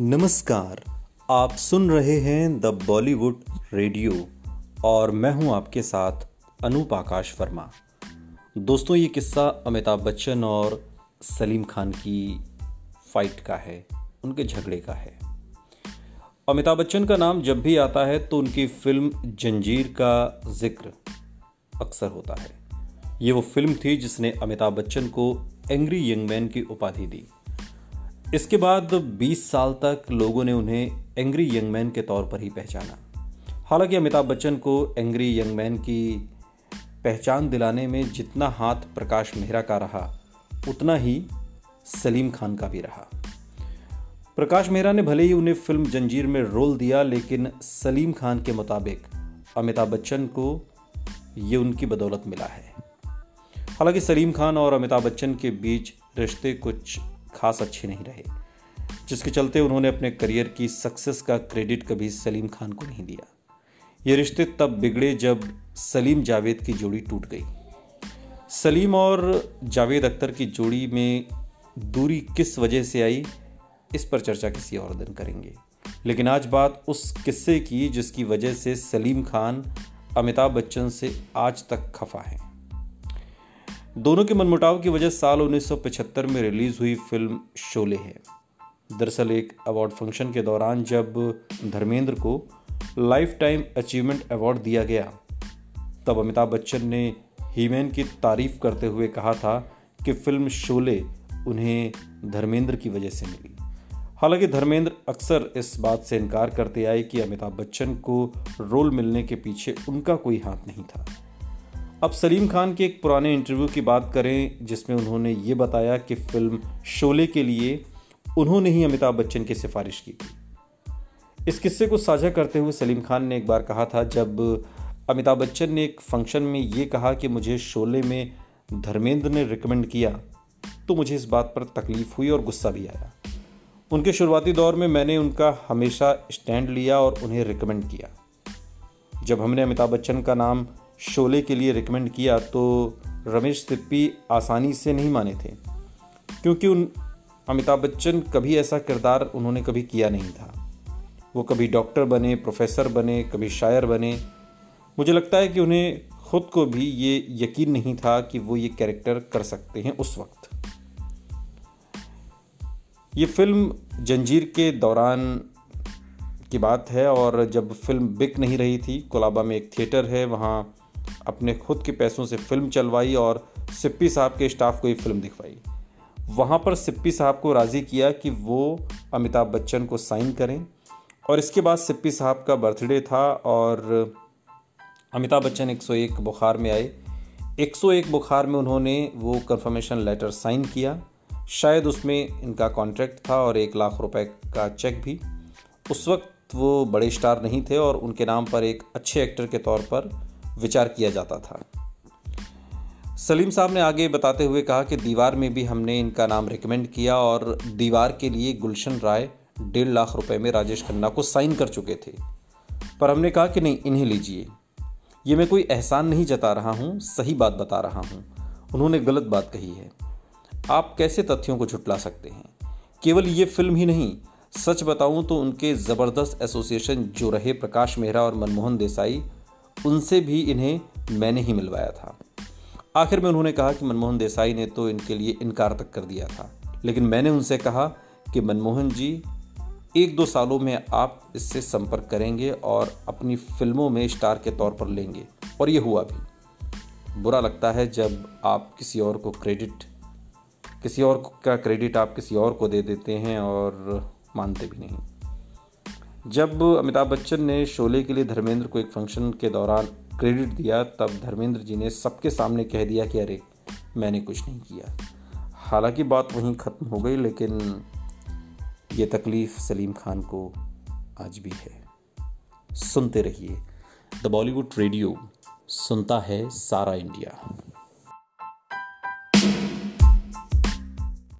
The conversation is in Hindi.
नमस्कार, आप सुन रहे हैं द बॉलीवुड रेडियो और मैं हूँ आपके साथ अनूप आकाश वर्मा। दोस्तों, ये किस्सा अमिताभ बच्चन और सलीम खान की फाइट का है, उनके झगड़े का है। अमिताभ बच्चन का नाम जब भी आता है तो उनकी फ़िल्म जंजीर का ज़िक्र अक्सर होता है। ये वो फ़िल्म थी जिसने अमिताभ बच्चन को एंग्री यंग मैन की उपाधि दी। इसके बाद 20 साल तक लोगों ने उन्हें एंग्री यंग मैन के तौर पर ही पहचाना। हालाँकि अमिताभ बच्चन को एंग्री यंग मैन की पहचान दिलाने में जितना हाथ प्रकाश मेहरा का रहा, उतना ही सलीम खान का भी रहा। प्रकाश मेहरा ने भले ही उन्हें फ़िल्म जंजीर में रोल दिया, लेकिन सलीम खान के मुताबिक अमिताभ बच्चन को ये उनकी बदौलत मिला है। हालाँकि सलीम खान और अमिताभ बच्चन के बीच रिश्ते कुछ खास अच्छे नहीं रहे, जिसके चलते उन्होंने अपने करियर की सक्सेस का क्रेडिट कभी सलीम खान को नहीं दिया। ये रिश्ते तब बिगड़े जब सलीम जावेद की जोड़ी टूट गई। सलीम और जावेद अख्तर की जोड़ी में दूरी किस वजह से आई, इस पर चर्चा किसी और दिन करेंगे। लेकिन आज बात उस किस्से की जिसकी वजह से सलीम खान, अमिताभ बच्चन से आज तक खफा है। दोनों के मनमुटाव की वजह साल 1975 में रिलीज़ हुई फ़िल्म शोले है। दरअसल एक अवार्ड फ़ंक्शन के दौरान जब धर्मेंद्र को लाइफ टाइम अचीवमेंट अवार्ड दिया गया, तब अमिताभ बच्चन ने हीमैन की तारीफ़ करते हुए कहा था कि फ़िल्म शोले उन्हें धर्मेंद्र की वजह से मिली। हालाँकि धर्मेंद्र अक्सर इस बात से इनकार करते आए कि अमिताभ बच्चन को रोल मिलने के पीछे उनका कोई हाथ नहीं था। अब सलीम खान के एक पुराने इंटरव्यू की बात करें, जिसमें उन्होंने ये बताया कि फ़िल्म शोले के लिए उन्होंने ही अमिताभ बच्चन की सिफारिश की थी। इस किस्से को साझा करते हुए सलीम खान ने एक बार कहा था, जब अमिताभ बच्चन ने एक फ़ंक्शन में ये कहा कि मुझे शोले में धर्मेंद्र ने रिकमेंड किया तो मुझे इस बात पर तकलीफ़ हुई और गुस्सा भी आया। उनके शुरुआती दौर में मैंने उनका हमेशा स्टैंड लिया और उन्हें रिकमेंड किया। जब हमने अमिताभ बच्चन का नाम शोले के लिए रिकमेंड किया तो रमेश सिप्पी आसानी से नहीं माने थे। क्योंकि उन, अमिताभ बच्चन कभी ऐसा किरदार उन्होंने कभी किया नहीं था। वो कभी डॉक्टर बने, प्रोफेसर बने, कभी शायर बने। मुझे लगता है कि उन्हें खुद को भी ये यकीन नहीं था कि वो ये कैरेक्टर कर सकते हैं उस वक्त। ये फ़िल्म जंजीर के दौरान की बात है और जब फ़िल्म बिक नहीं रही थी, कोलाबा में एक थिएटर है, वहाँ अपने खुद के पैसों से फ़िल्म चलवाई और सिप्पी साहब के स्टाफ को ये फ़िल्म दिखवाई। वहाँ पर सिप्पी साहब को राज़ी किया कि वो अमिताभ बच्चन को साइन करें और इसके बाद सिप्पी साहब का बर्थडे था और अमिताभ बच्चन 101 बुखार में आए। 101 बुखार में उन्होंने वो कंफर्मेशन लेटर साइन किया। शायद उसमें इनका कॉन्ट्रैक्ट था और एक लाख रुपए का चेक भी। उस वक्त वो बड़े स्टार नहीं थे और उनके नाम पर एक अच्छे एक्टर के तौर पर विचार किया जाता था। सलीम साहब ने आगे बताते हुए कहा कि दीवार में भी हमने इनका नाम रिकमेंड किया और दीवार के लिए गुलशन राय डेढ़ लाख रुपए में राजेश खन्ना को साइन कर चुके थे। पर हमने कहा कि नहीं, इन्हें लीजिए। ये मैं कोई एहसान नहीं जता रहा हूँ, सही बात बता रहा हूँ। उन्होंने गलत बात कही है। आप कैसे तथ्यों को झुटला सकते हैं? केवल ये फ़िल्म ही नहीं, सच बताऊँ तो उनके ज़बरदस्त एसोसिएशन जो रहे प्रकाश मेहरा और मनमोहन देसाई उनसे भी इन्हें मैंने ही मिलवाया था। आखिर में उन्होंने कहा कि मनमोहन देसाई ने तो इनके लिए इनकार तक कर दिया था। लेकिन मैंने उनसे कहा कि, मनमोहन जी, एक दो सालों में आप इससे संपर्क करेंगे और अपनी फ़िल्मों में स्टार के तौर पर लेंगे, और ये हुआ भी। बुरा लगता है जब आप किसी और को क्रेडिट, किसी और का क्रेडिट आप किसी और को दे देते हैं और मानते भी नहीं। जब अमिताभ बच्चन ने शोले के लिए धर्मेंद्र को एक फ़ंक्शन के दौरान क्रेडिट दिया, तब धर्मेंद्र जी ने सबके सामने कह दिया कि अरे, मैंने कुछ नहीं किया। हालाँकि बात वहीं ख़त्म हो गई, लेकिन ये तकलीफ़ सलीम खान को आज भी है। सुनते रहिए। द बॉलीवुड रेडियो, सुनता है सारा इंडिया।